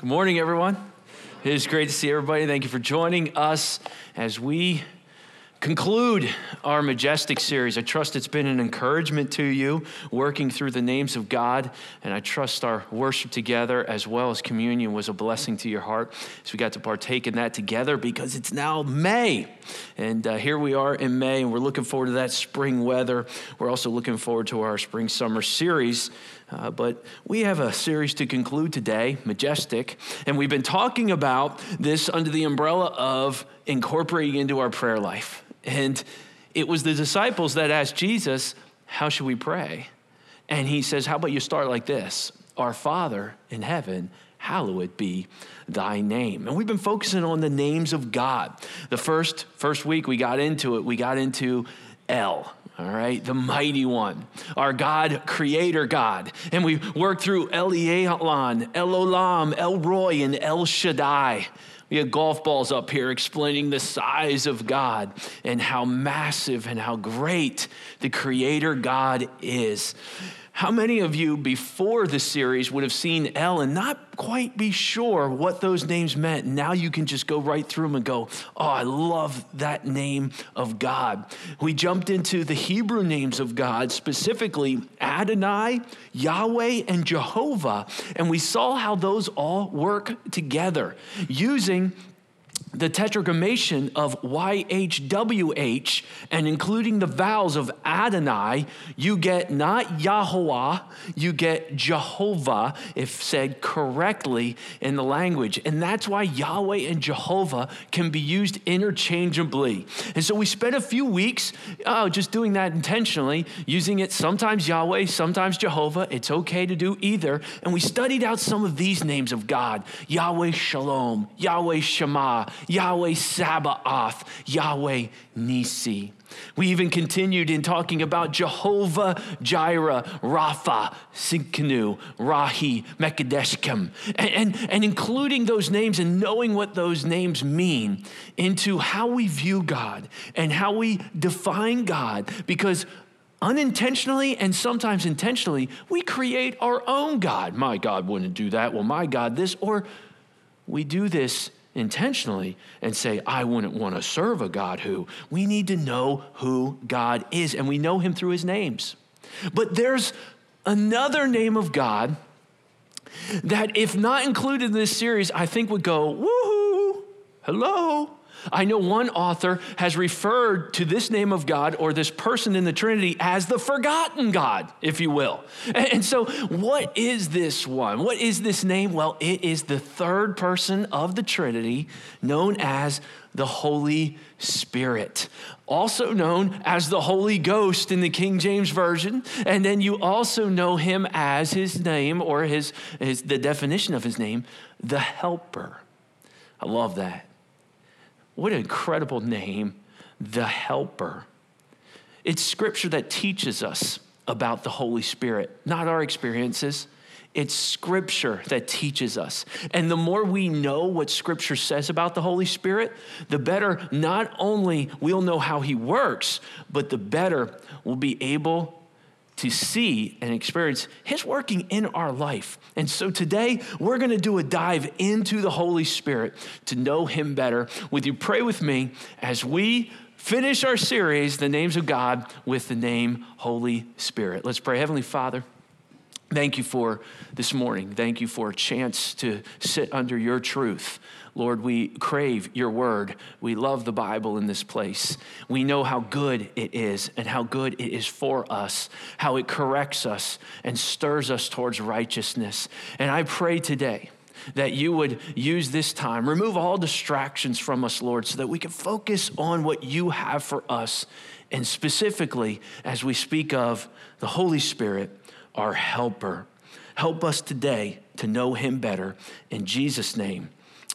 Good morning, everyone. It is great to see everybody. Thank you for joining us as we conclude our majestic series. I trust it's been an encouragement to you working through the names of God, and I trust our worship together as well as communion was a blessing to your heart as we got to partake in that together because it's now May. And uh, here we are in May, and we're looking forward to that spring weather. We're also looking forward to our spring summer series. Uh, but we have a series to conclude today, Majestic, and we've been talking about this under the umbrella of incorporating into our prayer life. And it was the disciples that asked Jesus, How should we pray? And he says, How about you start like this Our Father in heaven, hallowed be thy name. And we've been focusing on the names of God. The first, first week we got into it, we got into El, all right, the mighty one, our God, creator God. And we work through El Olam, El Roi, and El Shaddai. We had golf balls up here explaining the size of God and how massive and how great the Creator God is. How many of you before the series would have seen El and not quite be sure what those names meant? Now you can just go right through them and go, Oh, I love that name of God. We jumped into the Hebrew names of God, specifically Adonai, Yahweh, and Jehovah, and we saw how those all work together using the tetragrammaton of YHWH and including the vowels of Adonai, you get not Yahweh, you get Jehovah if said correctly in the language. And that's why Yahweh and Jehovah can be used interchangeably. And so we spent a few weeks oh, just doing that intentionally, using it sometimes Yahweh, sometimes Jehovah. It's okay to do either. And we studied out some of these names of God Yahweh Shalom, Yahweh Shema, Yahweh Sabaoth, Yahweh Nisi. We even continued in talking about Jehovah Jireh, Rapha, Tsidkenu, Rahi, Mekadeshkem, and, and, and including those names and knowing what those names mean into how we view God and how we define God because unintentionally and sometimes intentionally, we create our own God. My God wouldn't do that. Well, my God, this, or we do this intentionally and say, I wouldn't want to serve a God who. We need to know who God is, and we know him through his names. But there's another name of God that, if not included in this series, I think would go, woohoo, hello. I know one author has referred to this name of God or this person in the Trinity as the forgotten God, if you will. And so, what is this one? What is this name? Well, it is the third person of the Trinity known as the Holy Spirit, also known as the Holy Ghost in the King James Version. And then you also know him as his name or his, his the definition of his name, the Helper. I love that. What an incredible name, the Helper. It's scripture that teaches us about the Holy Spirit, not our experiences. It's scripture that teaches us. And the more we know what scripture says about the Holy Spirit, the better not only we'll know how he works, but the better we'll be able to see and experience His working in our life. And so today, we're going to do a dive into the Holy Spirit to know Him better. Would you pray with me as we finish our series, The Names of God, with the name Holy Spirit? Let's pray. Heavenly Father, Thank you for this morning. Thank you for a chance to sit under your truth. Lord, we crave your word. We love the Bible in this place. We know how good it is and how good it is for us, how it corrects us and stirs us towards righteousness. And I pray today that you would use this time, remove all distractions from us, Lord, so that we can focus on what you have for us. And specifically, as we speak of the Holy Spirit, our helper. Help us today to know him better. In Jesus' name,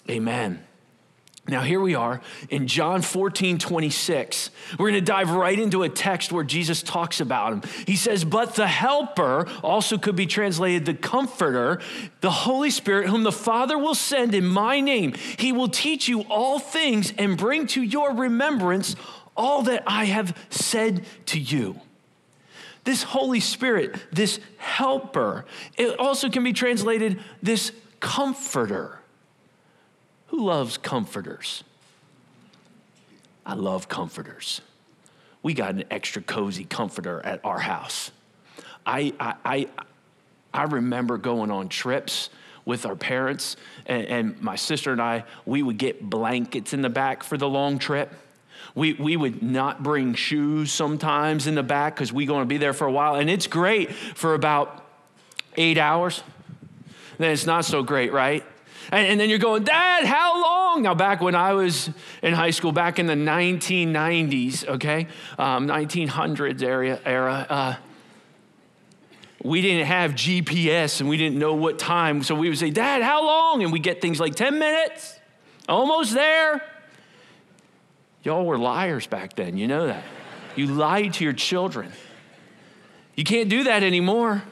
amen. Now, here we are in John 14, 26. We're going to dive right into a text where Jesus talks about him. He says, But the Helper, also could be translated the Comforter, the Holy Spirit, whom the Father will send in my name, he will teach you all things and bring to your remembrance all that I have said to you. This Holy Spirit, this helper, it also can be translated this comforter. Who loves comforters? I love comforters. We got an extra cozy comforter at our house. I, I, I, I remember going on trips with our parents, and, and, my sister and I, we would get blankets in the back for the long trip. We, we would not bring shoes sometimes in the back because we're going to be there for a while. And it's great for about eight hours. Then it's not so great, right? And, and, then you're going, Dad, how long? Now, back when I was in high school, back in the 1990s, okay, um, 1900s area, era, uh, we didn't have GPS and we didn't know what time. So we would say, Dad, how long? And we get things like 10 minutes, almost there. Y'all were liars back then, you know that. You lied to your children. You can't do that anymore.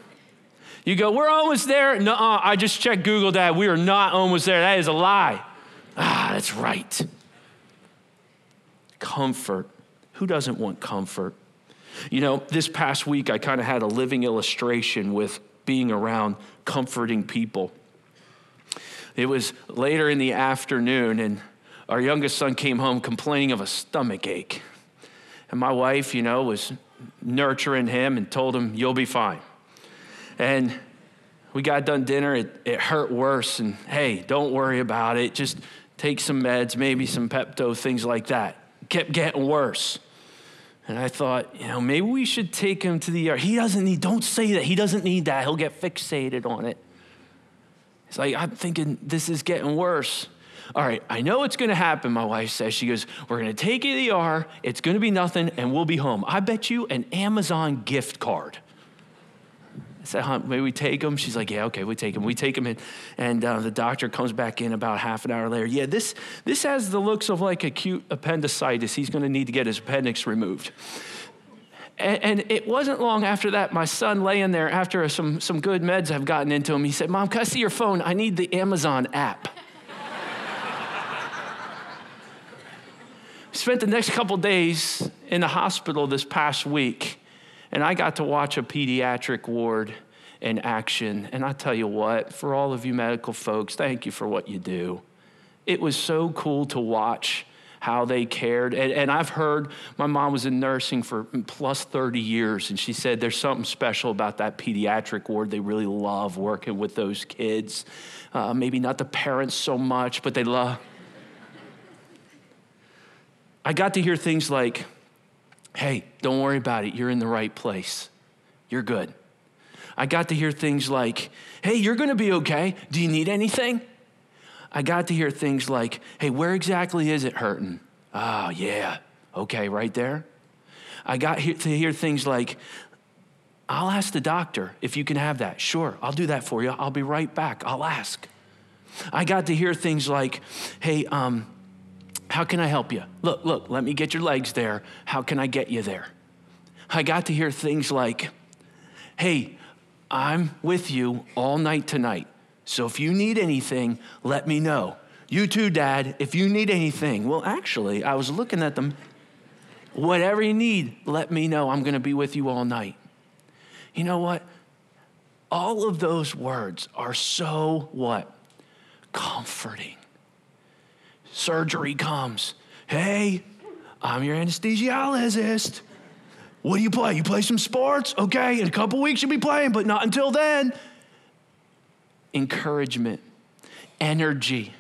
You go, we're almost there. No, I just checked Google, Dad. We are not almost there. That is a lie. Ah, that's right. Comfort. Who doesn't want comfort? You know, this past week I kind of had a living illustration with being around comforting people. It was later in the afternoon, and our youngest son came home complaining of a stomach ache. And my wife, you know, was nurturing him and told him, You'll be fine. And we got done dinner, it, it hurt worse. And hey, don't worry about it. Just take some meds, maybe some Pepto, things like that. It Kept getting worse. And I thought, you know, maybe we should take him to the ER. He doesn't need, don't say that. He doesn't need that. He'll get fixated on it. It's like, I'm thinking this is getting worse. All right, I know it's going to happen, my wife says. She goes, We're going to take you to the ER. It's going to be nothing, and we'll be home. I bet you an Amazon gift card. I said, huh, maybe we take him. She's like, yeah, okay, we take him. We take him in. And uh, the doctor comes back in about half an hour later. Yeah, this, this has the looks of like acute appendicitis. He's going to need to get his appendix removed. And, and, it wasn't long after that, my son laying there after some, some good meds I've gotten into him, he said, Mom, can I see your phone? I need the Amazon app. Spent the next couple days in the hospital this past week and I got to watch a pediatric ward in action. And I tell you what, for all of you medical folks, thank you for what you do. It was so cool to watch how they cared. And, and, I've heard my mom was in nursing for plus 30 years, and she said there's something special about that pediatric ward. They really love working with those kids. Uh, maybe not the parents so much, but they love. I got to hear things like, hey, don't worry about it. You're in the right place. You're good. I got to hear things like, hey, you're going to be okay. Do you need anything? I got to hear things like, hey, where exactly is it hurting? Oh, yeah. Okay, right there. I got to hear things like, I'll ask the doctor if you can have that. Sure, I'll do that for you. I'll be right back. I'll ask. I got to hear things like, hey, um, how can I help you? Look, look, let me get your legs there. How can I get you there? I got to hear things like, hey, I'm with you all night tonight. So if you need anything, let me know. You too, Dad, if you need anything. Well, actually, I was looking at them. Whatever you need, let me know. I'm going to be with you all night. You know what? All of those words are so what? Comforting surgery comes. Hey, I'm your anesthesiologist. What do you play? You play some sports? Okay, in a couple weeks you'll be playing, but not until then. Encouragement, energy.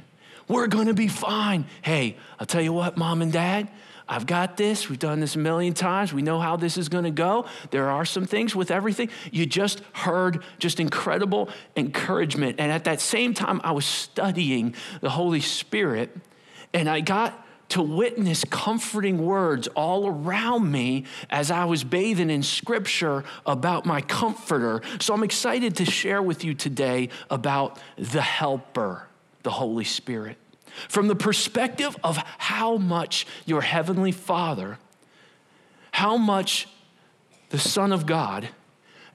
We're gonna be fine. Hey, I'll tell you what, mom and dad, I've got this. We've done this a million times. We know how this is going to go. There are some things with everything. You just heard just incredible encouragement. And at that same time, I was studying the Holy Spirit and I got to witness comforting words all around me as I was bathing in scripture about my comforter. So I'm excited to share with you today about the helper, the Holy Spirit, from the perspective of how much your heavenly Father, how much the Son of God,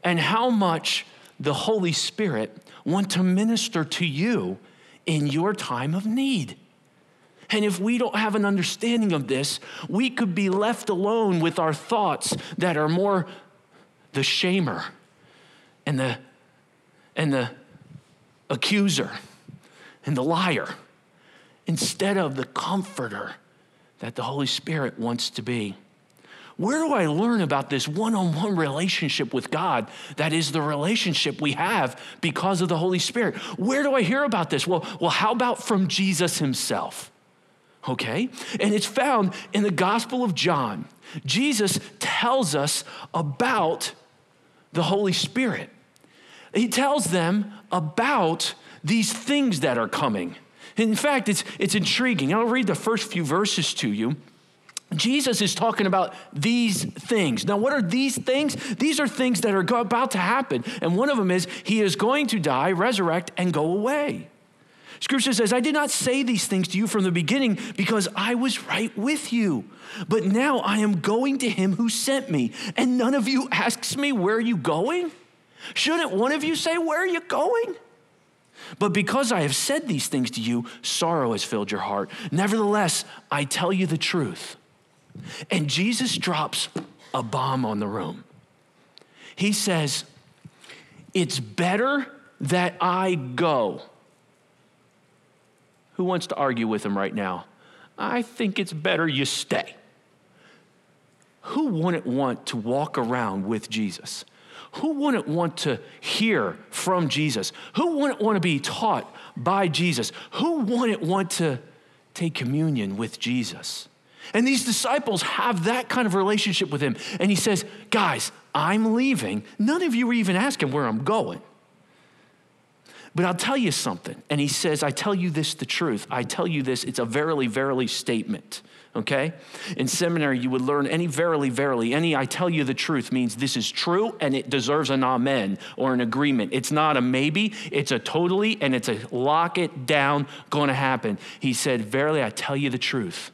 and how much the Holy Spirit want to minister to you in your time of need. And if we don't have an understanding of this, we could be left alone with our thoughts that are more the shamer and the, and the accuser and the liar instead of the comforter that the Holy Spirit wants to be. Where do I learn about this one on one relationship with God that is the relationship we have because of the Holy Spirit? Where do I hear about this? Well, well how about from Jesus himself? Okay? And it's found in the Gospel of John. Jesus tells us about the Holy Spirit. He tells them about these things that are coming. In fact, it's, it's intriguing. I'll read the first few verses to you. Jesus is talking about these things. Now, what are these things? These are things that are about to happen. And one of them is he is going to die, resurrect, and go away. Scripture says, I did not say these things to you from the beginning because I was right with you. But now I am going to him who sent me. And none of you asks me, Where are you going? Shouldn't one of you say, Where are you going? But because I have said these things to you, sorrow has filled your heart. Nevertheless, I tell you the truth. And Jesus drops a bomb on the room. He says, It's better that I go. Who wants to argue with him right now? I think it's better you stay. Who wouldn't want to walk around with Jesus? Who wouldn't want to hear from Jesus? Who wouldn't want to be taught by Jesus? Who wouldn't want to take communion with Jesus? And these disciples have that kind of relationship with him. And he says, Guys, I'm leaving. None of you are even asking where I'm going. But I'll tell you something. And he says, I tell you this the truth. I tell you this, it's a verily, verily statement. Okay? In seminary, you would learn any verily, verily, any I tell you the truth means this is true and it deserves an amen or an agreement. It's not a maybe, it's a totally and it's a lock it down, going to happen. He said, Verily, I tell you the truth.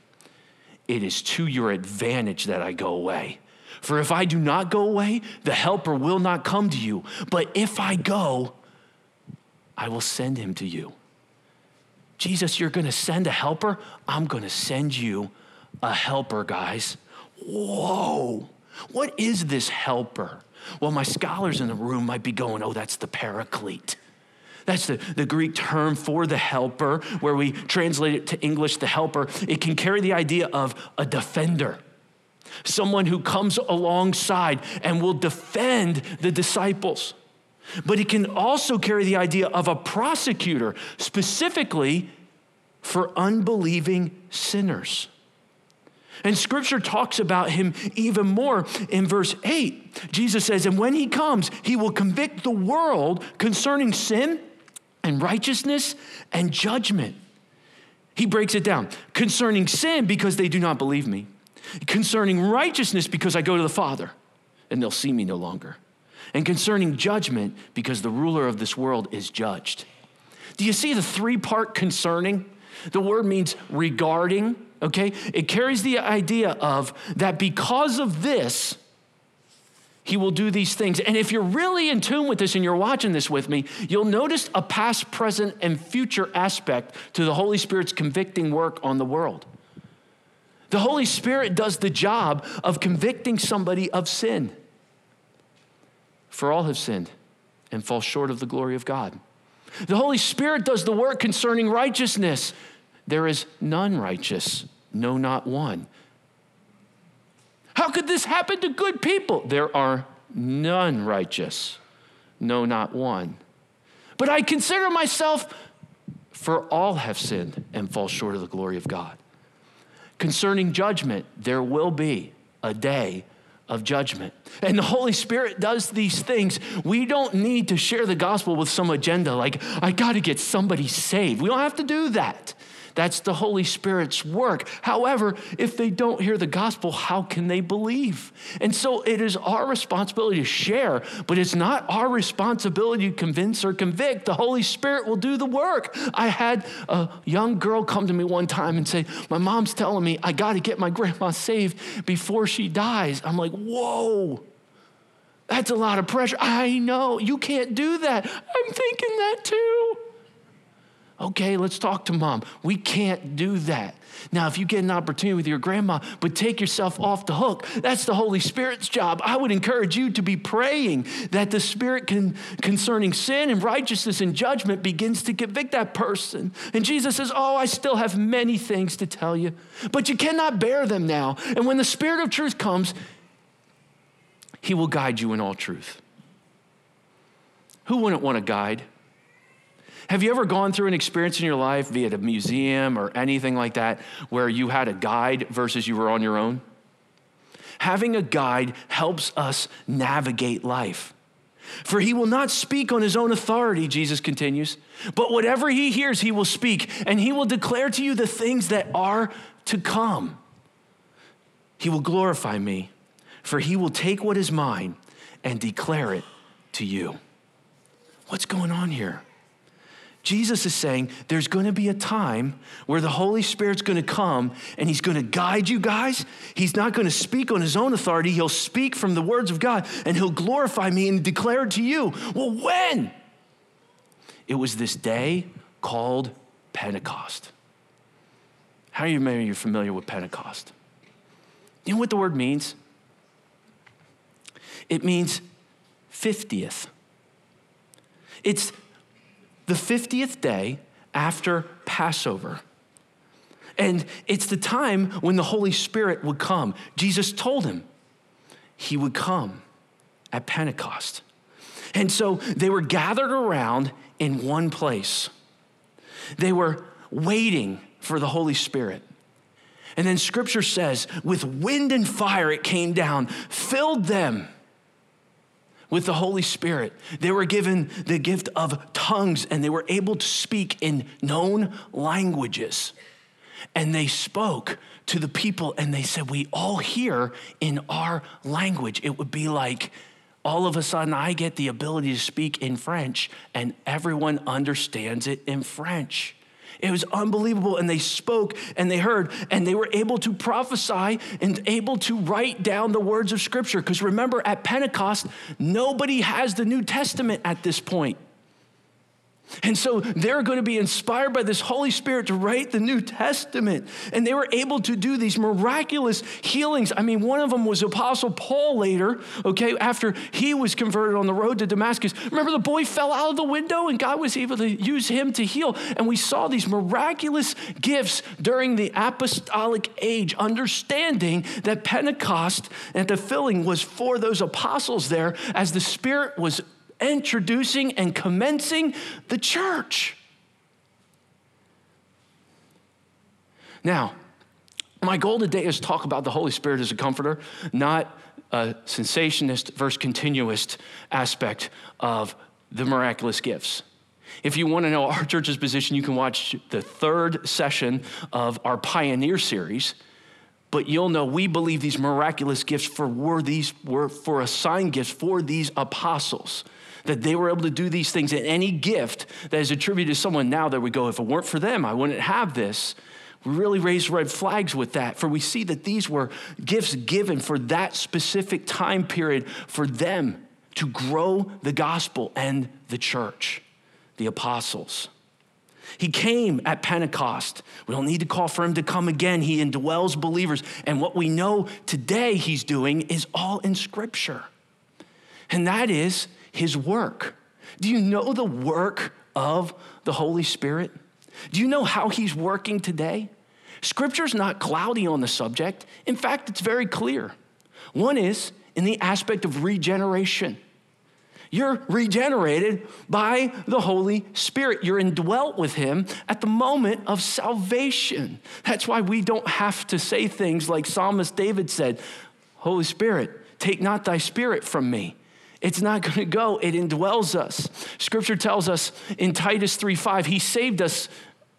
It is to your advantage that I go away. For if I do not go away, the helper will not come to you. But if I go, I will send him to you. Jesus, you're going to send a helper? I'm going to send you a helper, guys. Whoa. What is this helper? Well, my scholars in the room might be going, oh, that's the paraclete. That's the, the Greek term for the helper, where we translate it to English, the helper. It can carry the idea of a defender, someone who comes alongside and will defend the disciples. But it can also carry the idea of a prosecutor, specifically for unbelieving sinners. And scripture talks about him even more in verse 8. Jesus says, And when he comes, he will convict the world concerning sin and righteousness and judgment. He breaks it down concerning sin because they do not believe me, concerning righteousness because I go to the Father and they'll see me no longer, and concerning judgment because the ruler of this world is judged. Do you see the three part concerning? The word means regarding, okay? It carries the idea of that because of this, he will do these things. And if you're really in tune with this and you're watching this with me, you'll notice a past, present, and future aspect to the Holy Spirit's convicting work on the world. The Holy Spirit does the job of convicting somebody of sin. For all have sinned and fall short of the glory of God. The Holy Spirit does the work concerning righteousness. There is none righteous, no, not one. How could this happen to good people? There are none righteous, no, not one. But I consider myself, for all have sinned and fall short of the glory of God. Concerning judgment, there will be a day of judgment. And the Holy Spirit does these things. We don't need to share the gospel with some agenda like, I got to get somebody saved. We don't have to do that. That's the Holy Spirit's work. However, if they don't hear the gospel, how can they believe? And so it is our responsibility to share, but it's not our responsibility to convince or convict. The Holy Spirit will do the work. I had a young girl come to me one time and say, My mom's telling me I got to get my grandma saved before she dies. I'm like, Whoa. That's a lot of pressure. I know. You can't do that. I'm thinking that too. Okay, let's talk to mom. We can't do that. Now, if you get an opportunity with your grandma, but take yourself off the hook, that's the Holy Spirit's job. I would encourage you to be praying that the Spirit can, concerning sin and righteousness and judgment begins to convict that person. And Jesus says, Oh, I still have many things to tell you, but you cannot bear them now. And when the Spirit of truth comes, He will guide you in all truth. Who wouldn't want a guide? Have you ever gone through an experience in your life, be it a museum or anything like that, where you had a guide versus you were on your own? Having a guide helps us navigate life. For he will not speak on his own authority, Jesus continues, but whatever he hears, he will speak, and he will declare to you the things that are to come. He will glorify me, for he will take what is mine and declare it to you. What's going on here? Jesus is saying there's going to be a time where the Holy Spirit's going to come and he's going to guide you guys. He's not going to speak on his own authority. He'll speak from the words of God and he'll glorify me and declare it to you. Well, when? It was this day called Pentecost. How you maybe you're familiar with Pentecost? You know what the word means? It means 50th. It's the 50th day after Passover. And it's the time when the Holy Spirit would come. Jesus told him he would come at Pentecost. And so they were gathered around in one place. They were waiting for the Holy Spirit. And then scripture says, with wind and fire it came down, filled them with the Holy Spirit. They were given the gift of tongues and they were able to speak in known languages. And they spoke to the people and they said, We all hear in our language. It would be like, all of a sudden, I get the ability to speak in French, and everyone understands it in French. It was unbelievable. And they spoke and they heard and they were able to prophesy and able to write down the words of Scripture. Because remember, at Pentecost, nobody has the New Testament at this point. And so they're going to be inspired by this Holy Spirit to write the New Testament. And they were able to do these miraculous healings. I mean, one of them was Apostle Paul later, okay, after he was converted on the road to Damascus. Remember, the boy fell out of the window and God was able to use him to heal. And we saw these miraculous gifts during the apostolic age, understanding that Pentecost and the filling was for those apostles there as the Spirit was introducing and commencing the church. Now, my goal today is to talk about the Holy Spirit as a comforter, not a cessationist versus continuist aspect of the miraculous gifts. If you want to know our church's position, you can watch the third session of our Pioneer series. But you'll know we believe these miraculous gifts for were these were for assigned gifts for these apostles that they were able to do these things. And any gift that is attributed to someone now that we go, if it weren't for them, I wouldn't have this. We really raise red flags with that, for we see that these were gifts given for that specific time period for them to grow the gospel and the church, the apostles. He came at Pentecost. We don't need to call for him to come again. He indwells believers. And what we know today he's doing is all in Scripture. And that is his work. Do you know the work of the Holy Spirit? Do you know how he's working today? Scripture's not cloudy on the subject. In fact, it's very clear. One is in the aspect of regeneration. You're regenerated by the Holy Spirit. You're indwelt with Him at the moment of salvation. That's why we don't have to say things like Psalmist David said Holy Spirit, take not thy spirit from me. It's not going to go. It indwells us. Scripture tells us in Titus 3 5, He saved us.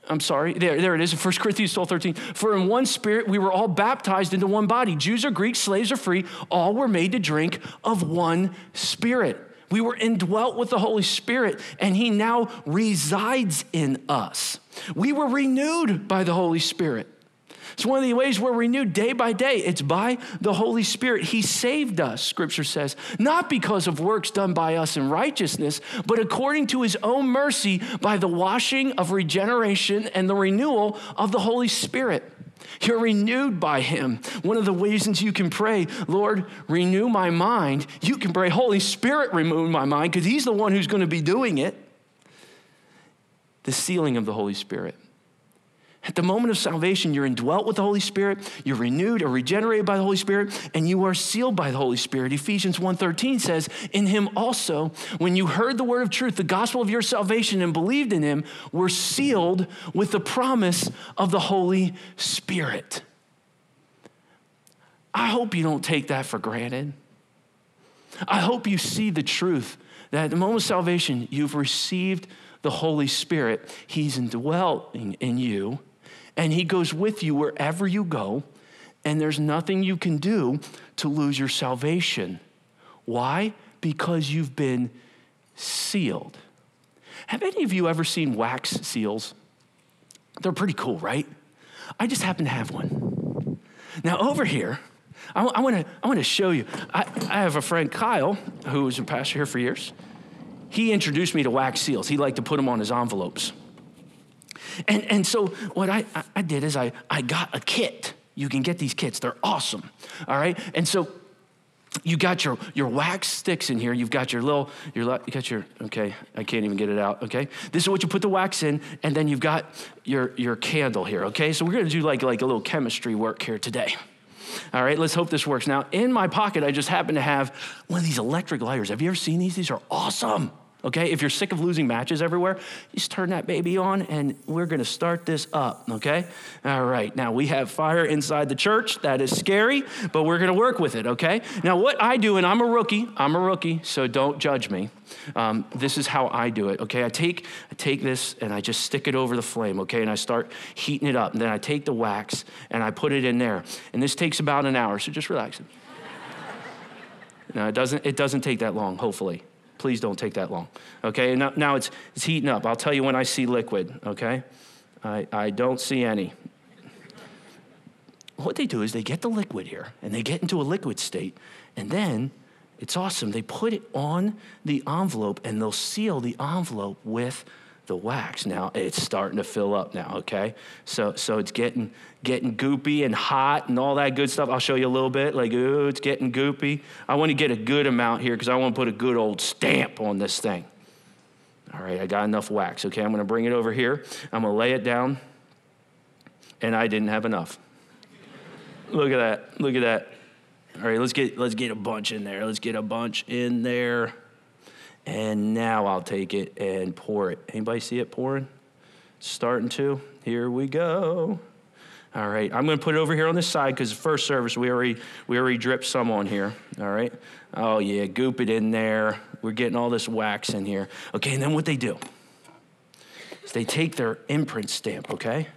I'm sorry, there, there it is, 1 Corinthians 12 13. For in one spirit we were all baptized into one body. Jews or Greeks, slaves or free, all were made to drink of one spirit. We were indwelt with the Holy Spirit, and He now resides in us. We were renewed by the Holy Spirit. It's one of the ways we're renewed day by day. It's by the Holy Spirit. He saved us, scripture says, not because of works done by us in righteousness, but according to his own mercy by the washing of regeneration and the renewal of the Holy Spirit. You're renewed by Him. One of the reasons you can pray, Lord, renew my mind, you can pray, Holy Spirit, renew my mind, because He's the one who's going to be doing it. The sealing of the Holy Spirit. At the moment of salvation, you're indwelt with the Holy Spirit, you're renewed or regenerated by the Holy Spirit, and you are sealed by the Holy Spirit. Ephesians 1:13 says, "In him also, when you heard the word of truth, the gospel of your salvation and believed in him, were sealed with the promise of the Holy Spirit." I hope you don't take that for granted. I hope you see the truth that at the moment of salvation, you've received the Holy Spirit. He's indwelling in you and He goes with you wherever you go, and there's nothing you can do to lose your salvation. Why? Because you've been sealed. Have any of you ever seen wax seals? They're pretty cool, right? I just happen to have one. Now, over here, I, to I wanna show you. I, I have a friend, Kyle, who was a pastor here for years. He introduced me to wax seals. He liked to put them on his envelopes. And, and so what I, I did is I, I got a kit. You can get these kits, they're awesome. All right? And so you got your, your wax sticks in here. You've got your little, your, you got your, okay, I can't even get it out, okay? This is what you put the wax in, and then you've got your, your candle here, okay? So we're gonna do like, like a little chemistry work here today. All right, let's hope this works. Now, in my pocket, I just happen to have one of these electric lighters. Have you ever seen these? These are awesome okay? If you're sick of losing matches everywhere, just turn that baby on and we're gonna start this up, okay? All right, now we have fire inside the church. That is scary, but we're gonna work with it, okay? Now, what I do, and I'm a rookie, I'm a rookie, so don't judge me. Um, this is how I do it, okay? I take, I take this and I just stick it over the flame, okay? And I start heating it up. And then I take the wax and I put it in there. And this takes about an hour, so just relax. now, it doesn't, it doesn't take that long, hopefully. Please don't take that long. Okay, now, now it's, it's heating up. I'll tell you when I see liquid, okay? I, I don't see any. What they do is they get the liquid here and they get into a liquid state, and then it's awesome. They put it on the envelope and they'll seal the envelope with the wax. Now it's starting to fill up now, okay? So so it's getting getting goopy and hot and all that good stuff. I'll show you a little bit. Like, ooh, it's getting goopy. I want to get a good amount here because I want to put a good old stamp on this thing. All right, I got enough wax. Okay, I'm going to bring it over here. I'm going to lay it down. And I didn't have enough. Look at that. Look at that. All right, let's get let's get a bunch in there. Let's get a bunch in there. And now I'll take it and pour it. Anybody see it pouring? Starting to. Here we go. All right, I'm going to put it over here on this side because first service we already we already dripped some on here. All right. Oh yeah, goop it in there. We're getting all this wax in here. Okay, and then what they do is they take their imprint stamp. Okay.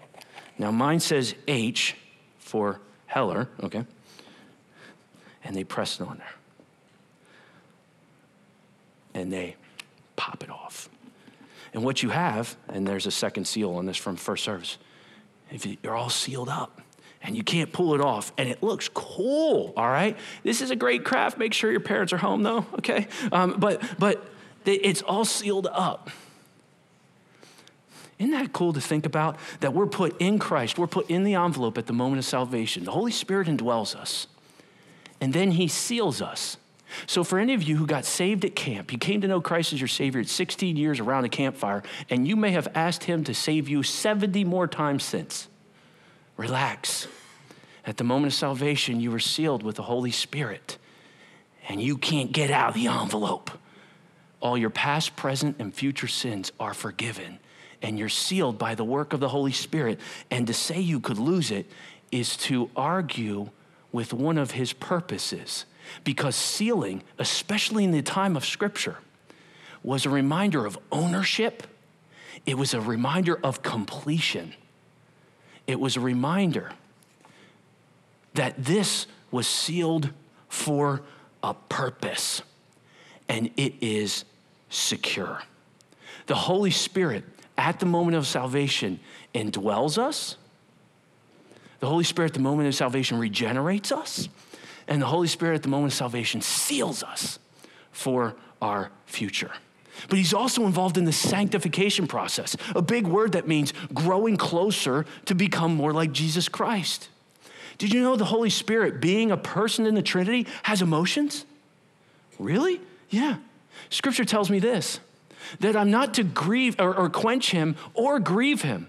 Now mine says H for Heller. Okay. And they press it on there and they pop it off. And what you have, and there's a second seal on this from first service, if you're all sealed up and you can't pull it off and it looks cool all right? This is a great craft. Make sure your parents are home though okay? Um, but but it's all sealed up. Isn't that cool to think about that we're put in christ we're put in the envelope at the moment of salvation. The holy spirit indwells us and then he seals us so, for any of you who got saved at camp, you came to know Christ as your Savior at 16 years around a campfire, and you may have asked Him to save you 70 more times since. Relax. At the moment of salvation, you were sealed with the Holy Spirit, and you can't get out of the envelope. All your past, present, and future sins are forgiven, and you're sealed by the work of the Holy Spirit. And to say you could lose it is to argue with one of His purposes because sealing, especially in the time of Scripture, was a reminder of ownership, it was a reminder of completion, it was a reminder that this was sealed for a purpose, and it is secure. The Holy Spirit, at the moment of salvation, indwells us, The Holy Spirit at the moment of salvation regenerates us, and the Holy Spirit at the moment of salvation seals us for our future. But he's also involved in the sanctification process, a big word that means growing closer to become more like Jesus Christ. Did you know the Holy Spirit, being a person in the Trinity, has emotions? Really? Yeah. Scripture tells me this that I'm not to grieve or, or quench him or grieve him.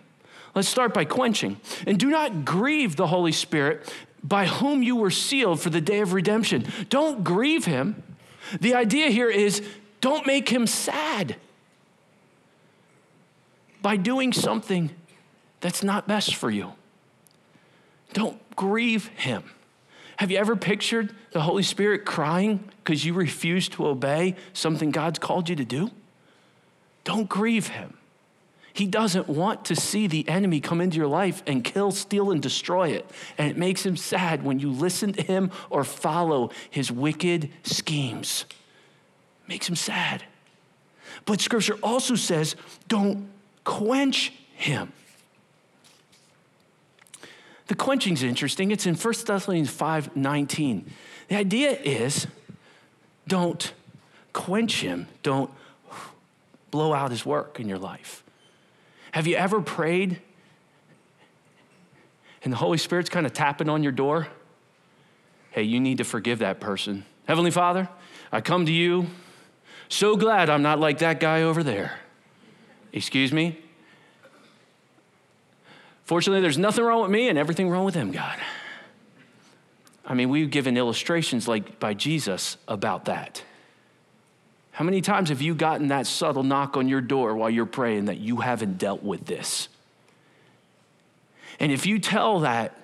Let's start by quenching. And do not grieve the Holy Spirit by whom you were sealed for the day of redemption. Don't grieve him. The idea here is don't make him sad by doing something that's not best for you. Don't grieve him. Have you ever pictured the Holy Spirit crying because you refuse to obey something God's called you to do? Don't grieve him. He doesn't want to see the enemy come into your life and kill, steal, and destroy it. And it makes him sad when you listen to him or follow his wicked schemes. Makes him sad. But scripture also says, don't quench him. The quenching is interesting. It's in 1 Thessalonians 5 19. The idea is don't quench him, don't blow out his work in your life. Have you ever prayed and the Holy Spirit's kind of tapping on your door? Hey, you need to forgive that person. Heavenly Father, I come to you so glad I'm not like that guy over there. Excuse me? Fortunately, there's nothing wrong with me and everything wrong with him, God. I mean, we've given illustrations like by Jesus about that. How many times have you gotten that subtle knock on your door while you're praying that you haven't dealt with this? And if you tell that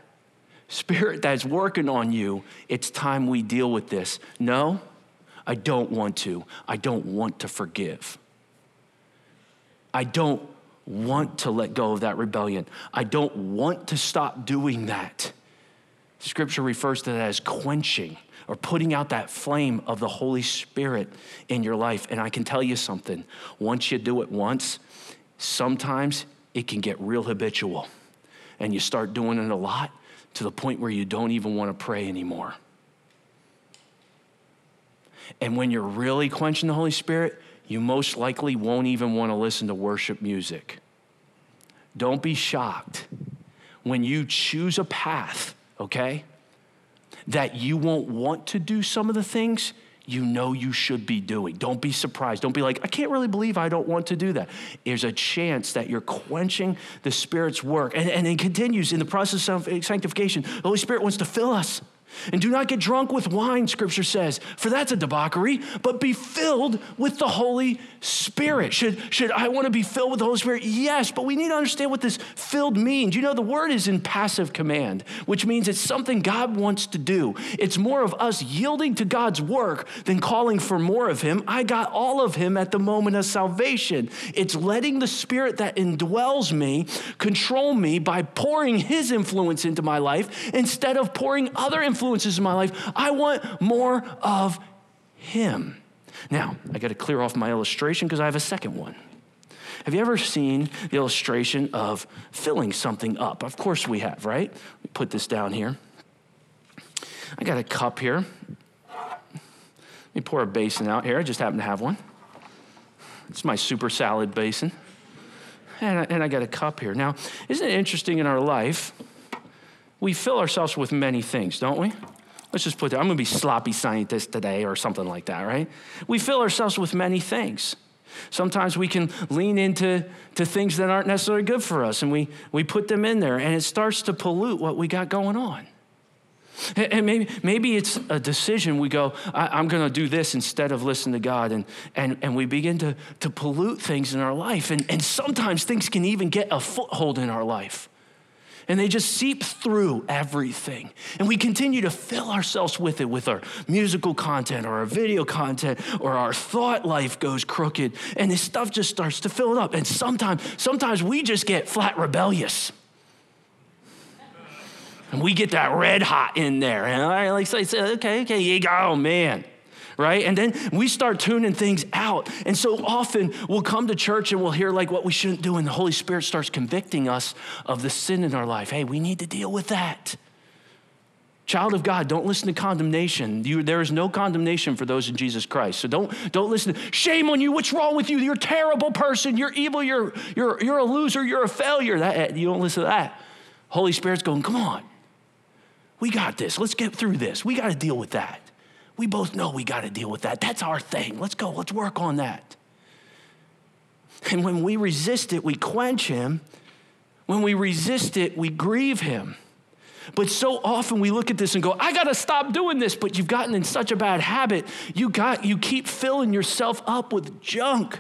spirit that's working on you, it's time we deal with this. No, I don't want to. I don't want to forgive. I don't want to let go of that rebellion. I don't want to stop doing that. Scripture refers to that as quenching or putting out that flame of the Holy Spirit in your life. And I can tell you something once you do it once, sometimes it can get real habitual. And you start doing it a lot to the point where you don't even want to pray anymore. And when you're really quenching the Holy Spirit, you most likely won't even want to listen to worship music. Don't be shocked when you choose a path, okay? That you won't want to do some of the things you know you should be doing. Don't be surprised. Don't be like, I can't really believe I don't want to do that. There's a chance that you're quenching the Spirit's work. And, and it continues in the process of sanctification. The Holy Spirit wants to fill us. And do not get drunk with wine, scripture says, for that's a debauchery, but be filled with the Holy Spirit. Should, should I want to be filled with the Holy Spirit? Yes, but we need to understand what this filled means. You know, the word is in passive command, which means it's something God wants to do. It's more of us yielding to God's work than calling for more of Him. I got all of Him at the moment of salvation. It's letting the Spirit that indwells me control me by pouring His influence into my life instead of pouring other influence influences in my life. I want more of Him. Now, I got to clear off my illustration because I have a second one. Have you ever seen the illustration of filling something up? Of course we have, right? We put this down here. I got a cup here. Let me pour a basin out here. I just happen to have one. It's my super salad basin. And I, and I got a cup here. Now, isn't it interesting in our life? We fill ourselves with many things, don't we? Let's just put that. I'm going to be sloppy scientist today or something like that, right? We fill ourselves with many things. Sometimes we can lean into to things that aren't necessarily good for us and we, we put them in there and it starts to pollute what we got going on. And maybe, maybe it's a decision we go, I, am going to do this instead of listen to God. And, and, and we begin to, to pollute things in our life. And, and sometimes things can even get a foothold in our life and they just seep through everything. And we continue to fill ourselves with it with our musical content or our video content or our thought life goes crooked and this stuff just starts to fill it up. And sometimes, sometimes we just get flat rebellious. And we get that red hot in there. And I like say, okay, okay, you go, man. Right? And then we start tuning things out. And so often we'll come to church and we'll hear like what we shouldn't do, and the Holy Spirit starts convicting us of the sin in our life. Hey, we need to deal with that. Child of God, don't listen to condemnation. You, there is no condemnation for those in Jesus Christ. So don't, don't listen to, shame on you, what's wrong with you? You're a terrible person, you're evil, you're, you're, you're a loser, you're a failure. That, eh, you don't listen to that. Holy Spirit's going, come on. We got this. Let's get through this. We got to deal with that. We both know we got to deal with that. That's our thing. Let's go. Let's work on that. And when we resist it, we quench him. When we resist it, we grieve him. But so often we look at this and go, I got to stop doing this, but you've gotten in such a bad habit. You got you keep filling yourself up with junk.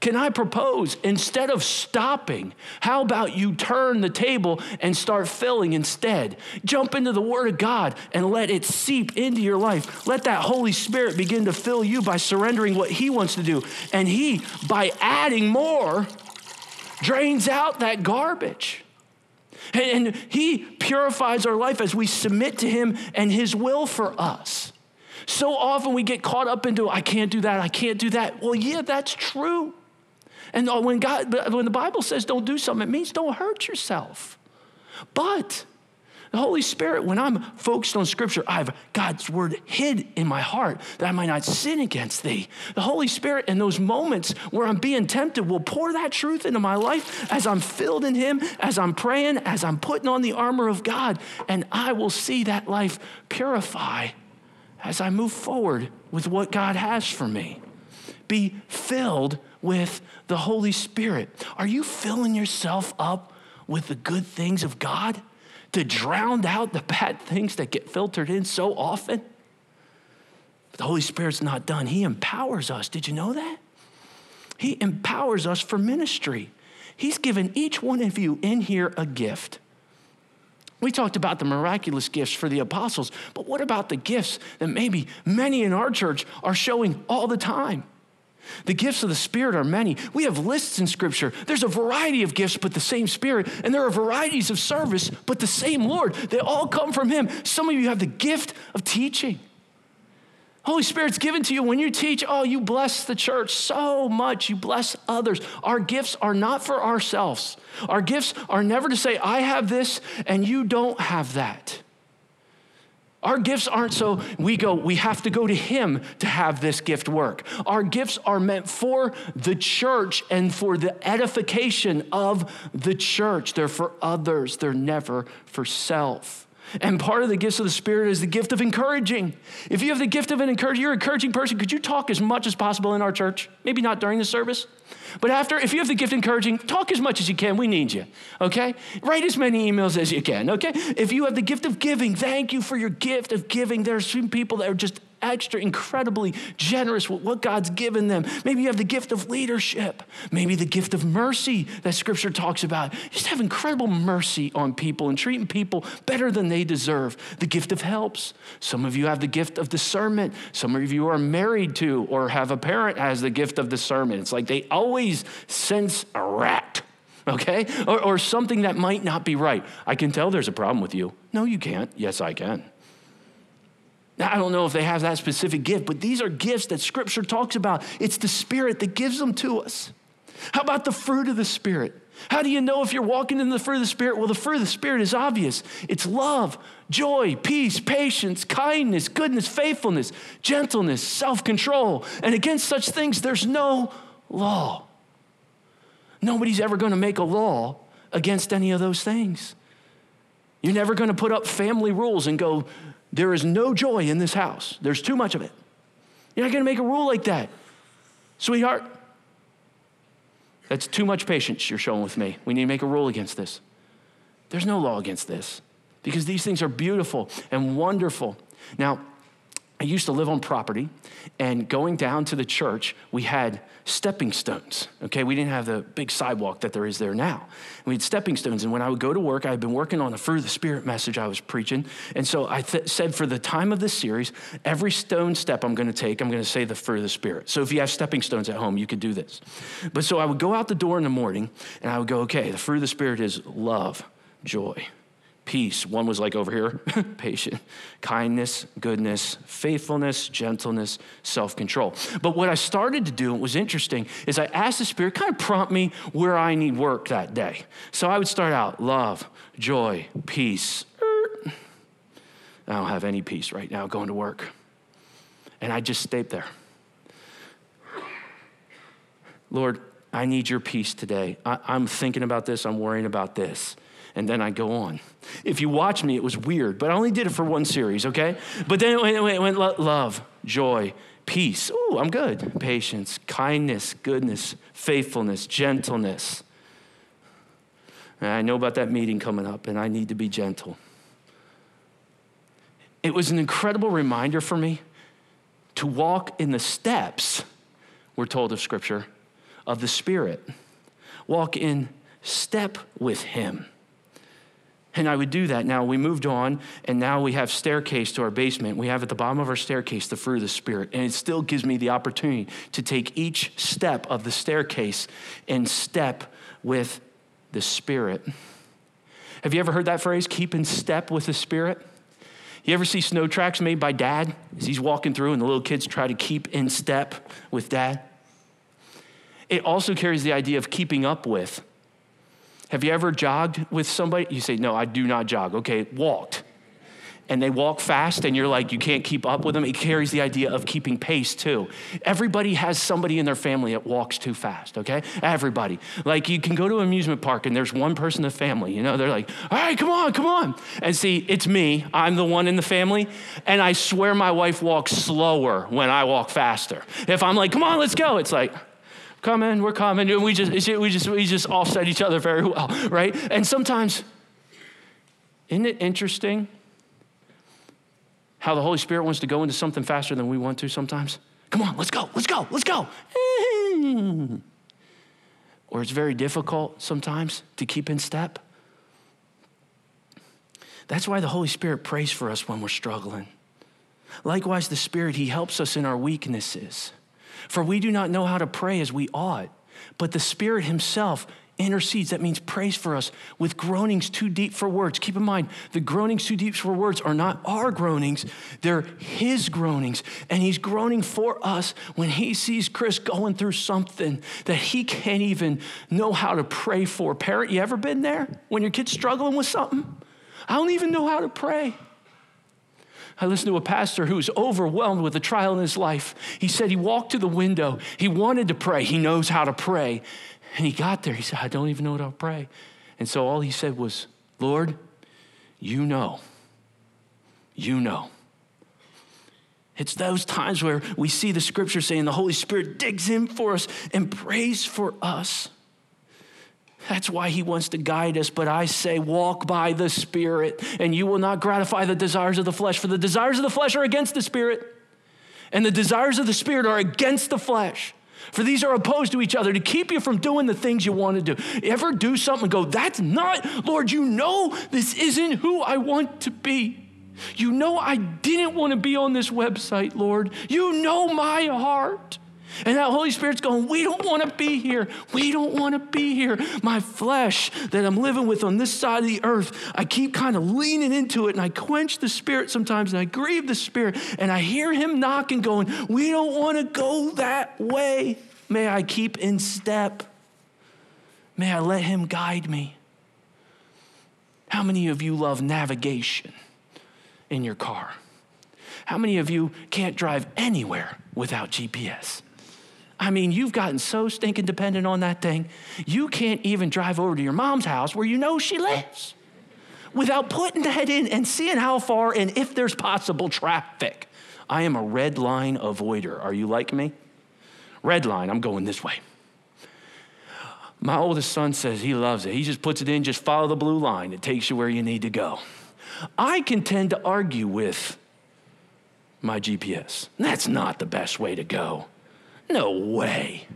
Can I propose instead of stopping, how about you turn the table and start filling instead? Jump into the Word of God and let it seep into your life. Let that Holy Spirit begin to fill you by surrendering what He wants to do. And He, by adding more, drains out that garbage. And He purifies our life as we submit to Him and His will for us. So often we get caught up into, I can't do that, I can't do that. Well, yeah, that's true. And uh, when, God, uh, when the Bible says don't do something, it means don't hurt yourself. But the Holy Spirit, when I'm focused on Scripture, I have God's word hid in my heart that I might not sin against thee. The Holy Spirit, in those moments where I'm being tempted, will pour that truth into my life as I'm filled in Him, as I'm praying, as I'm putting on the armor of God, and I will see that life purify as I move forward with what God has for me. Be filled with the Holy Spirit. Are you filling yourself up with the good things of God to drown out the bad things that get filtered in so often? the Holy Spirit's not done. He empowers us. Did you know that? He empowers us for ministry. He's given each one of you in here a gift. We talked about the miraculous gifts for the apostles, but what about the gifts that maybe many in our church are showing all the time? The gifts of the Spirit are many. We have lists in Scripture. There's a variety of gifts, but the same Spirit. And there are varieties of service, but the same Lord. They all come from Him. Some of you have the gift of teaching. Holy Spirit's given to you when you teach. Oh, you bless the church so much. You bless others. Our gifts are not for ourselves. Our gifts are never to say, I have this and you don't have that. Our gifts aren't so we go, we have to go to Him to have this gift work. Our gifts are meant for the church and for the edification of the church. They're for others, they're never for self. And part of the gifts of the Spirit is the gift of encouraging. If you have the gift of an encouraging, you're an encouraging person, could you talk as much as possible in our church? Maybe not during the service, but after, if you have the gift of encouraging, talk as much as you can. We need you, okay? Write as many emails as you can, okay? If you have the gift of giving, thank you for your gift of giving. There are some people that are just extra incredibly generous with what God's given them. Maybe you have the gift of leadership, maybe the gift of mercy that scripture talks about. Just have incredible mercy on people and treating people better than they deserve. The gift of helps. Some of you have the gift of discernment. Some of you are married to or have a parent has the gift of discernment. It's like they always sense a rat okay? Or, or, something that might not be right. I can tell there's a problem with you. No, you can't. Yes, I can. I don't know if they have that specific gift, but these are gifts that Scripture talks about. It's the Spirit that gives them to us. How about the fruit of the Spirit? How do you know if you're walking in the fruit of the Spirit? Well, the fruit of the Spirit is obvious it's love, joy, peace, patience, kindness, goodness, faithfulness, gentleness, self control. And against such things, there's no law. Nobody's ever going to make a law against any of those things. You're never going to put up family rules and go, there is no joy in this house. There's too much of it. You're not going to make a rule like that. Sweetheart, that's too much patience you're showing with me. We need to make a rule against this. There's no law against this because these things are beautiful and wonderful. Now, I used to live on property, and going down to the church, we had stepping stones. Okay, we didn't have the big sidewalk that there is there now. We had stepping stones, and when I would go to work, I had been working on the fruit of the Spirit message I was preaching. And so I th- said, for the time of this series, every stone step I'm to take, I'm to say the fruit of the Spirit. So if you have stepping stones at home, you could do this. But so I would go out the door in the morning, and I would go, okay, the fruit of the Spirit is love, joy, peace. One was like over here, patient, kindness, goodness, faithfulness, gentleness, self control. But what I started to do, it was interesting, is I asked the Spirit, kind of prompt me where I need work that day. So I would start out love, joy, peace. I don't have any peace right now going to work. And I just stayed there. Lord, I need your peace today. I, am thinking about this, I'm worrying about this. And then I go on. If you watch me, it was weird, but I only did it for one series, okay? But then it went, it went, it went love, joy, peace. Oh, I'm good. Patience, kindness, goodness, faithfulness, gentleness. And I know about that meeting coming up, and I need to be gentle. It was an incredible reminder for me to walk in the steps, we're told of Scripture, of the Spirit. Walk in step with Him. And I would do that. Now we moved on, and now we have staircase to our basement. We have at the bottom of our staircase the fruit of the Spirit. And it still gives me the opportunity to take each step of the staircase and step with the Spirit. Have you ever heard that phrase, keep in step with the Spirit? You ever see snow tracks made by dad as he's walking through and the little kids try to keep in step with dad? It also carries the idea of keeping up with. Have you ever jogged with somebody? You say, No, I do not jog. Okay, walked. And they walk fast, and you're like, you can't keep up with them. It carries the idea of keeping pace too. Everybody has somebody in their family that walks too fast, okay? Everybody. Like, you can go to an amusement park, and there's one person in the family, you know, they're like, all right, come on, come on. And see, it's me. I'm the one in the family, and I swear my wife walks slower when I walk faster. If I'm like, come on, let's go, it's like, coming, we're coming. And we just, we just, we just offset each other very well, right? And sometimes, isn't it interesting how the Holy Spirit wants to go into something faster than we want to sometimes? Come on, let's go, let's go, let's go. Or it's very difficult sometimes to keep in step. That's why the Holy Spirit prays for us when we're struggling. Likewise, the Spirit, He helps us in our weaknesses. For we do not know how to pray as we ought, but the Spirit Himself intercedes. That means prays for us with groanings too deep for words. Keep in mind, the groanings too deep for words are not our groanings, they're His groanings. And He's groaning for us when He sees Chris going through something that he can't even know how to pray for. Parent, you ever been there when your kid's struggling with something? I don't even know how to pray. I listened to a pastor who was overwhelmed with a trial in his life. He said he walked to the window. He wanted to pray. He knows how to pray. And he got there. He said, I don't even know how to pray. And so all he said was, Lord, you know. You know. It's those times where we see the scripture saying the Holy Spirit digs in for us and prays for us. That's why he wants to guide us. But I say, walk by the Spirit, and you will not gratify the desires of the flesh, for the desires of the flesh are against the Spirit, and the desires of the Spirit are against the flesh. For these are opposed to each other to keep you from doing the things you want to do. Ever do something go, That's not, Lord, you know this isn't who I want to be. You know I didn't want to be on this website, Lord. You know my heart. And that Holy Spirit's going, We don't want to be here. We don't want to be here. My flesh that I'm living with on this side of the earth, I keep kind of leaning into it and I quench the Spirit sometimes and I grieve the Spirit and I hear Him knocking, going, We don't want to go that way. May I keep in step. May I let Him guide me. How many of you love navigation in your car? How many of you can't drive anywhere without GPS? I mean, you've gotten so stinking dependent on that thing, you can't even drive over to your mom's house where you know she lives without putting that in and seeing how far and if there's possible traffic. I am a red line avoider. Are you like me? Red line, I'm going this way. My oldest son says he loves it. He just puts it in, just follow the blue line. It takes you where you need to go. I can tend to argue with my GPS. That's not the best way to go. No way.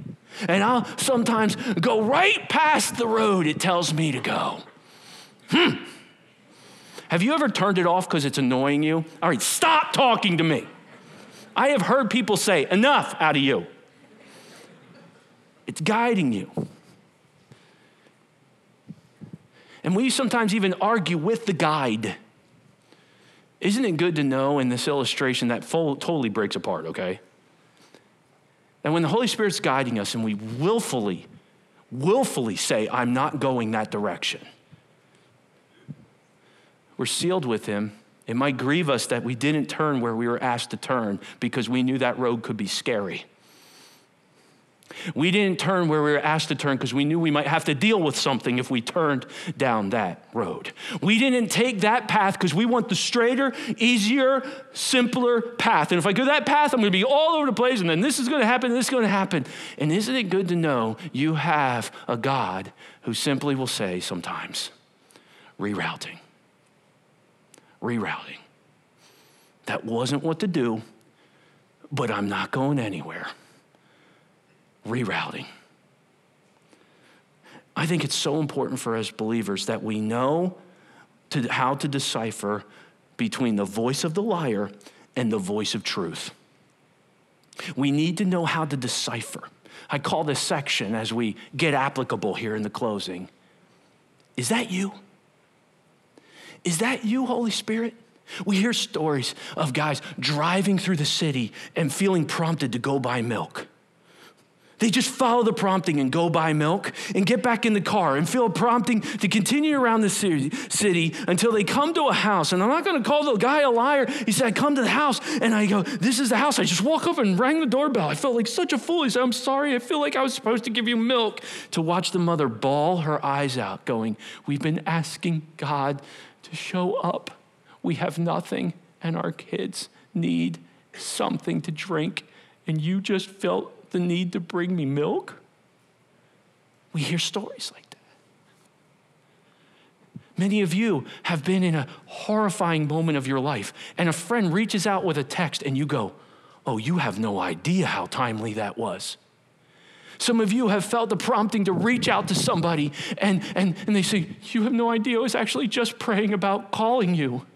And I'll sometimes go right past the road it tells me to go. Hmm. Have you ever turned it off because it's annoying you? All right, stop talking to me. I have heard people say, enough out of you. It's guiding you. And we sometimes even argue with the guide. Isn't it good to know in this illustration that full, totally breaks apart, okay? And when the Holy Spirit's guiding us and we willfully, willfully say, I'm not going that direction, we're sealed with Him. It might grieve us that we didn't turn where we were asked to turn because we knew that road could be scary. We didn't turn where we were asked to turn because we knew we might have to deal with something if we turned down that road. We didn't take that path because we want the straighter, easier, simpler path. And if I go that path, I'm going to be all over the place, and then this is going to happen, this is going to happen. And isn't it good to know you have a God who simply will say sometimes, rerouting, rerouting. That wasn't what to do, but I'm not going anywhere rerouting. I think it's so important for us believers that we know to, how to decipher between the voice of the liar and the voice of truth. We need to know how to decipher. I call this section as we get applicable here in the closing. Is that you? Is that you, Holy Spirit? We hear stories of guys driving through the city and feeling prompted to go buy milk. They just follow the prompting and go buy milk and get back in the car and feel a prompting to continue around the city until they come to a house. And I'm not going to call the guy a liar. He said, I come to the house and I go, This is the house. I just walk up and rang the doorbell. I felt like such a fool. He said, I'm sorry. I feel like I was supposed to give you milk. To watch the mother bawl her eyes out, going, We've been asking God to show up. We have nothing, and our kids need something to drink. And you just felt the need to bring me milk? We hear stories like that. Many of you have been in a horrifying moment of your life, and a friend reaches out with a text, and you go, Oh, you have no idea how timely that was. Some of you have felt the prompting to reach out to somebody, and, and, and they say, You have no idea. I was actually just praying about calling you.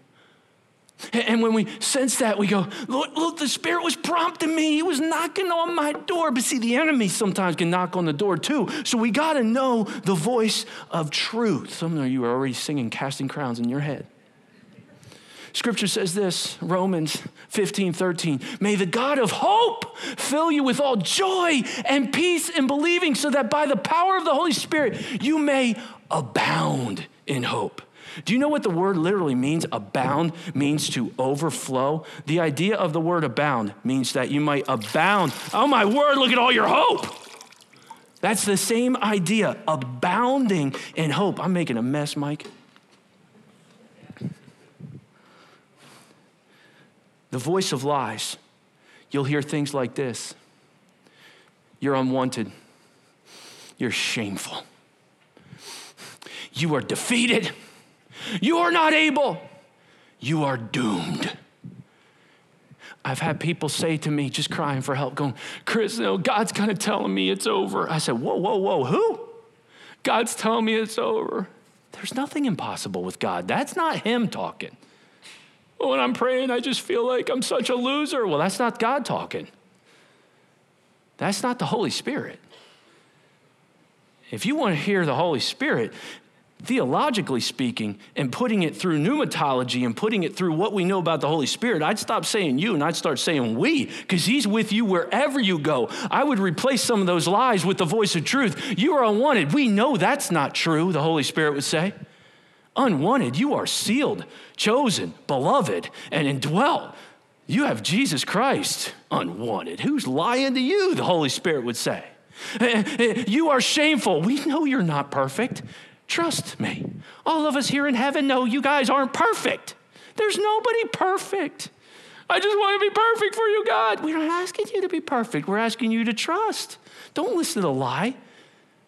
And when we sense that, we go, look, look, the Spirit was prompting me. He was knocking on my door. But see, the enemy sometimes can knock on the door too. So we got to know the voice of truth. Some of you are already singing Casting Crowns in your head. Scripture says this, Romans 15, 13. May the God of hope fill you with all joy and peace in believing, so that by the power of the Holy Spirit you may abound in hope. Do you know what the word literally means? Abound means to overflow. The idea of the word abound means that you might abound. Oh my word, look at all your hope. That's the same idea, abounding in hope. I'm making a mess, Mike. The voice of lies. You'll hear things like this You're unwanted. You're shameful. You are defeated. You are not able. You are doomed. I've had people say to me, just crying for help, going, Chris, no, God's kind of telling me it's over. I said, Whoa, whoa, whoa, who? God's telling me it's over. There's nothing impossible with God. That's not Him talking. When I'm praying, I just feel like I'm such a loser. Well, that's not God talking. That's not the Holy Spirit. If you want to hear the Holy Spirit, theologically speaking, and putting it through pneumatology and putting it through what we know about the Holy Spirit, I'd stop saying you and I'd start saying we, because He's with you wherever you go. I would replace some of those lies with the voice of truth. You are unwanted. We know that's not true, the Holy Spirit would say. Unwanted, you are sealed, chosen, beloved, and indwelt. You have Jesus Christ, unwanted. Who's lying to you, the Holy Spirit would say. You are shameful. We know you're not perfect. Trust me. All of us here in heaven know you guys aren't perfect. There's nobody perfect. I just want to be perfect for you, God. We're not asking you to be perfect. We're asking you to trust. Don't listen to the lie.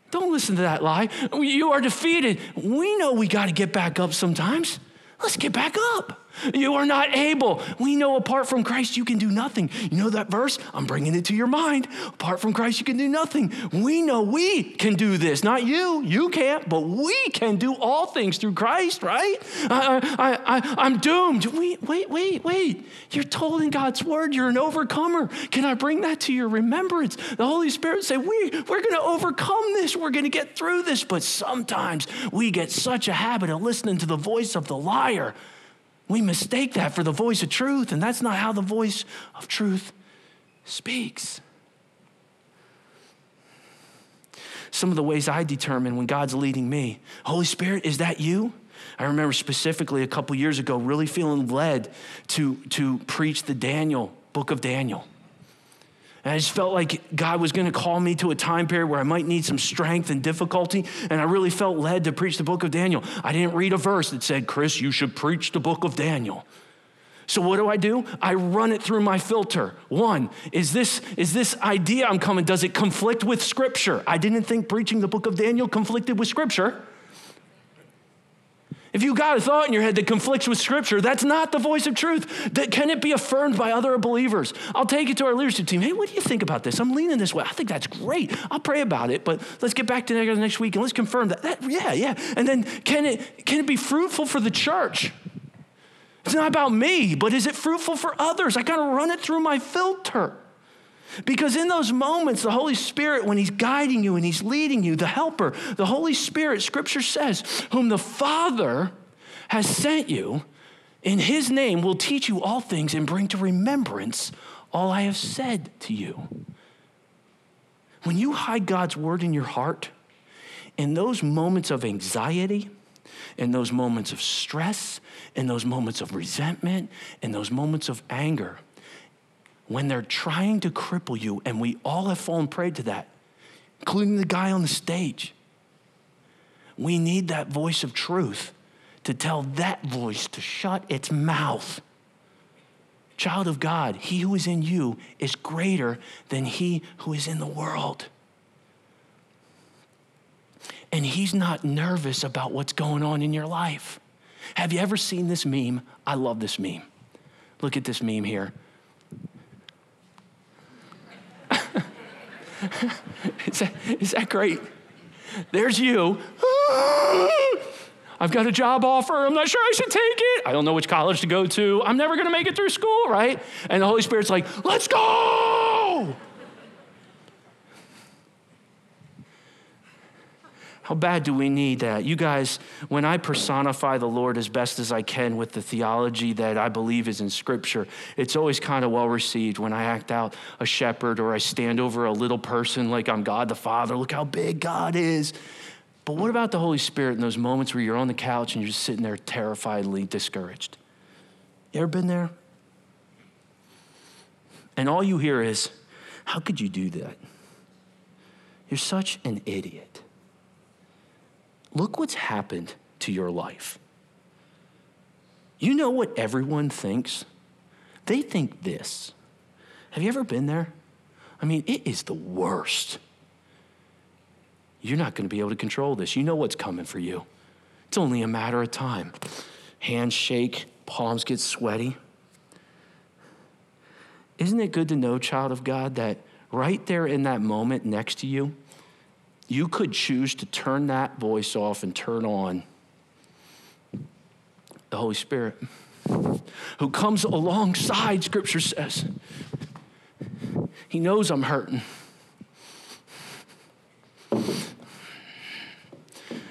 Don't listen to that lie. You are defeated. We know we got to get back up sometimes. Let's get back up. You are not able. We know apart from Christ, you can do nothing. You know that verse? I'm bringing it to your mind. Apart from Christ, you can do nothing. We know we can do this. Not you. You can't, but we can do all things through Christ, right? I, I, I, I'm doomed. Wait, wait, wait, wait. You're told in God's word you're an overcomer. Can I bring that to your remembrance? The Holy Spirit say, we, we're going to overcome this. We're going to get through this. But sometimes we get such a habit of listening to the voice of the liar we mistake that for the voice of truth, and that's not how the voice of truth speaks. Some of the ways I determine when God's leading me Holy Spirit, is that you? I remember specifically a couple years ago really feeling led to, to preach the Daniel, book of Daniel. And I just felt like God was going to call me to a time period where I might need some strength and difficulty. And I really felt led to preach the book of Daniel. I didn't read a verse that said, Chris, you should preach the book of Daniel. So what do I do? I run it through my filter. One, is this, is this idea I'm coming, does it conflict with scripture? I didn't think preaching the book of Daniel conflicted with scripture. If you got a thought in your head that conflicts with Scripture, that's not the voice of truth. That can it be affirmed by other believers? I'll take it to our leadership team. Hey, what do you think about this? I'm leaning this way. I think that's great. I'll pray about it, but let's get back to next week and let's confirm that. that yeah, yeah. And then can it can it be fruitful for the church? It's not about me, but is it fruitful for others? I gotta run it through my filter. Because in those moments, the Holy Spirit, when He's guiding you and He's leading you, the helper, the Holy Spirit, Scripture says, whom the Father has sent you, in His name will teach you all things and bring to remembrance all I have said to you. When you hide God's word in your heart, in those moments of anxiety, in those moments of stress, in those moments of resentment, in those moments of anger, when they're trying to cripple you, and we all have fallen prey to that, including the guy on the stage. We need that voice of truth to tell that voice to shut its mouth. Child of God, he who is in you is greater than he who is in the world. And he's not nervous about what's going on in your life. Have you ever seen this meme? I love this meme. Look at this meme here. is, that, is that great? There's you. I've got a job offer. I'm not sure I should take it. I don't know which college to go to. I'm never going to make it through school, right? And the Holy Spirit's like, let's go. How bad do we need that? You guys, when I personify the Lord as best as I can with the theology that I believe is in Scripture, it's always kind of well received when I act out a shepherd or I stand over a little person like I'm God the Father. Look how big God is. But what about the Holy Spirit in those moments where you're on the couch and you're just sitting there terrifiedly discouraged? You ever been there? And all you hear is, How could you do that? You're such an idiot. Look what's happened to your life. You know what everyone thinks? They think this. Have you ever been there? I mean, it is the worst. You're not going to be able to control this. You know what's coming for you. It's only a matter of time. Hands shake, palms get sweaty. Isn't it good to know, child of God, that right there in that moment next to you, you could choose to turn that voice off and turn on the Holy Spirit, who comes alongside, Scripture says. He knows I'm hurting.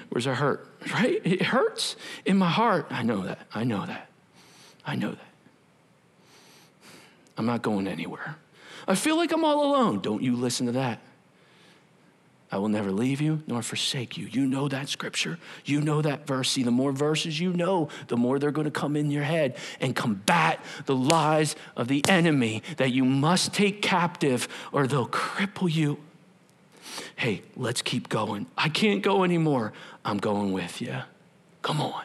Where's the hurt? Right? It hurts in my heart. I know that. I know that. I know that. I'm not going anywhere. I feel like I'm all alone. Don't you listen to that. I will never leave you nor forsake you. You know that scripture. You know that verse. See, the more verses you know, the more they're going to come in your head and combat the lies of the enemy that you must take captive or they'll cripple you. Hey, let's keep going. I can't go anymore. I'm going with you. Come on.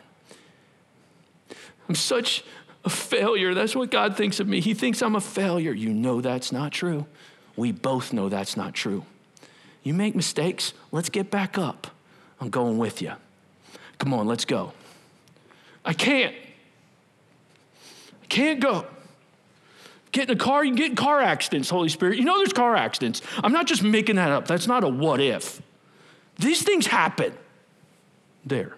I'm such a failure. That's what God thinks of me. He thinks I'm a failure. You know that's not true. We both know that's not true. You make mistakes, let's get back up. I'm going with you. Come on, let's go. I can't. can't go. Get in a car, you can get in car accidents, Holy Spirit. You know there's car accidents. I'm not just making that up. That's not a what if. These things happen there.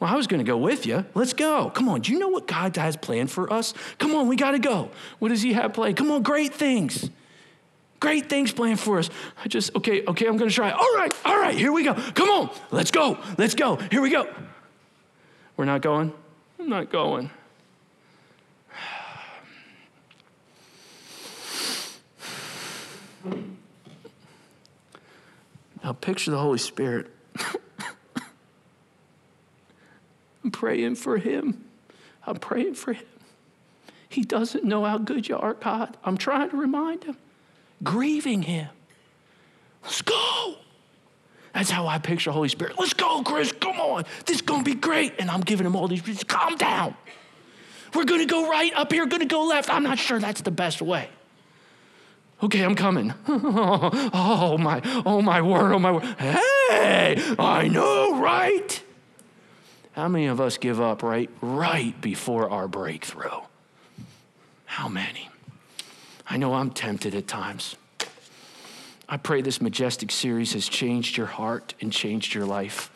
Well, I was going to go with you. Let's go. Come on. Do you know what God has planned for us? Come on, we got to go. What does He have planned? Come on, great things. Great things planned for us. I just, okay, okay, I'm to try. All right, all right, here we go. Come on, let's go. Let's go. Here we go. We're not going? I'm not going. Now, picture the Holy Spirit. I'm praying for him. I'm praying for him. He doesn't know how good you are, God. I'm trying to remind him. Grieving him. Let's go. That's how I picture Holy Spirit. Let's go, Chris. Come on. This is going to be great. And I'm giving him all these. Calm down. We're going to go right up here, going to go left. I'm not sure that's the best way. Okay, I'm coming. oh my, oh my word, oh my word. Hey, I know, right? How many of us give up right right before our breakthrough? How many? I know I'm tempted at times. I pray this majestic series has changed your heart and changed your life.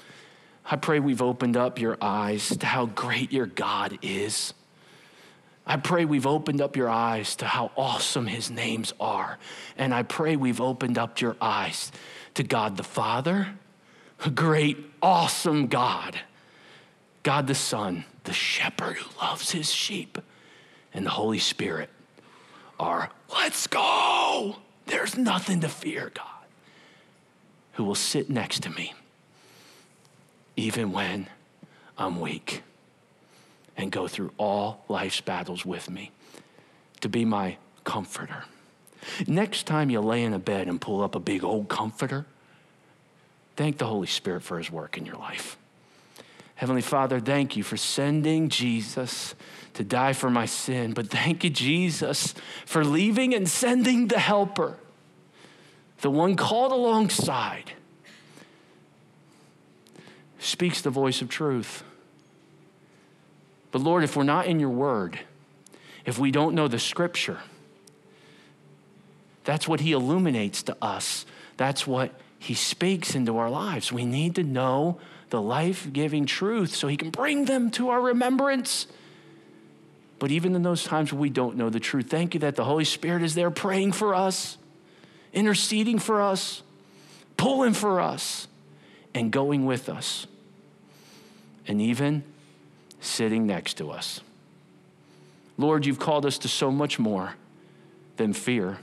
I pray we've opened up your eyes to how great your God is. I pray we've opened up your eyes to how awesome his names are. And I pray we've opened up your eyes to God the Father, a great, awesome God, God the Son, the shepherd who loves his sheep, and the Holy Spirit are, let's go. There's nothing to fear, God, who will sit next to me even when I'm weak and go through all life's battles with me, to be my comforter. Next time you lay in a bed and pull up a big old comforter, thank the Holy Spirit for his work in your life. Heavenly Father, thank you for sending Jesus to die for my sin, but thank you, Jesus, for leaving and sending the helper, the one called alongside, speaks the voice of truth but Lord, if we're not in your word, if we don't know the scripture, that's what he illuminates to us. That's what he speaks into our lives. We need to know the life giving truth so he can bring them to our remembrance. But even in those times when we don't know the truth, thank you that the Holy Spirit is there praying for us, interceding for us, pulling for us, and going with us. And even sitting next to us. Lord, you've called us to so much more than fear.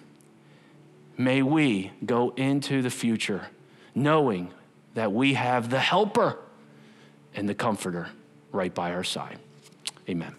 May we go into the future knowing that we have the helper and the comforter right by our side. Amen.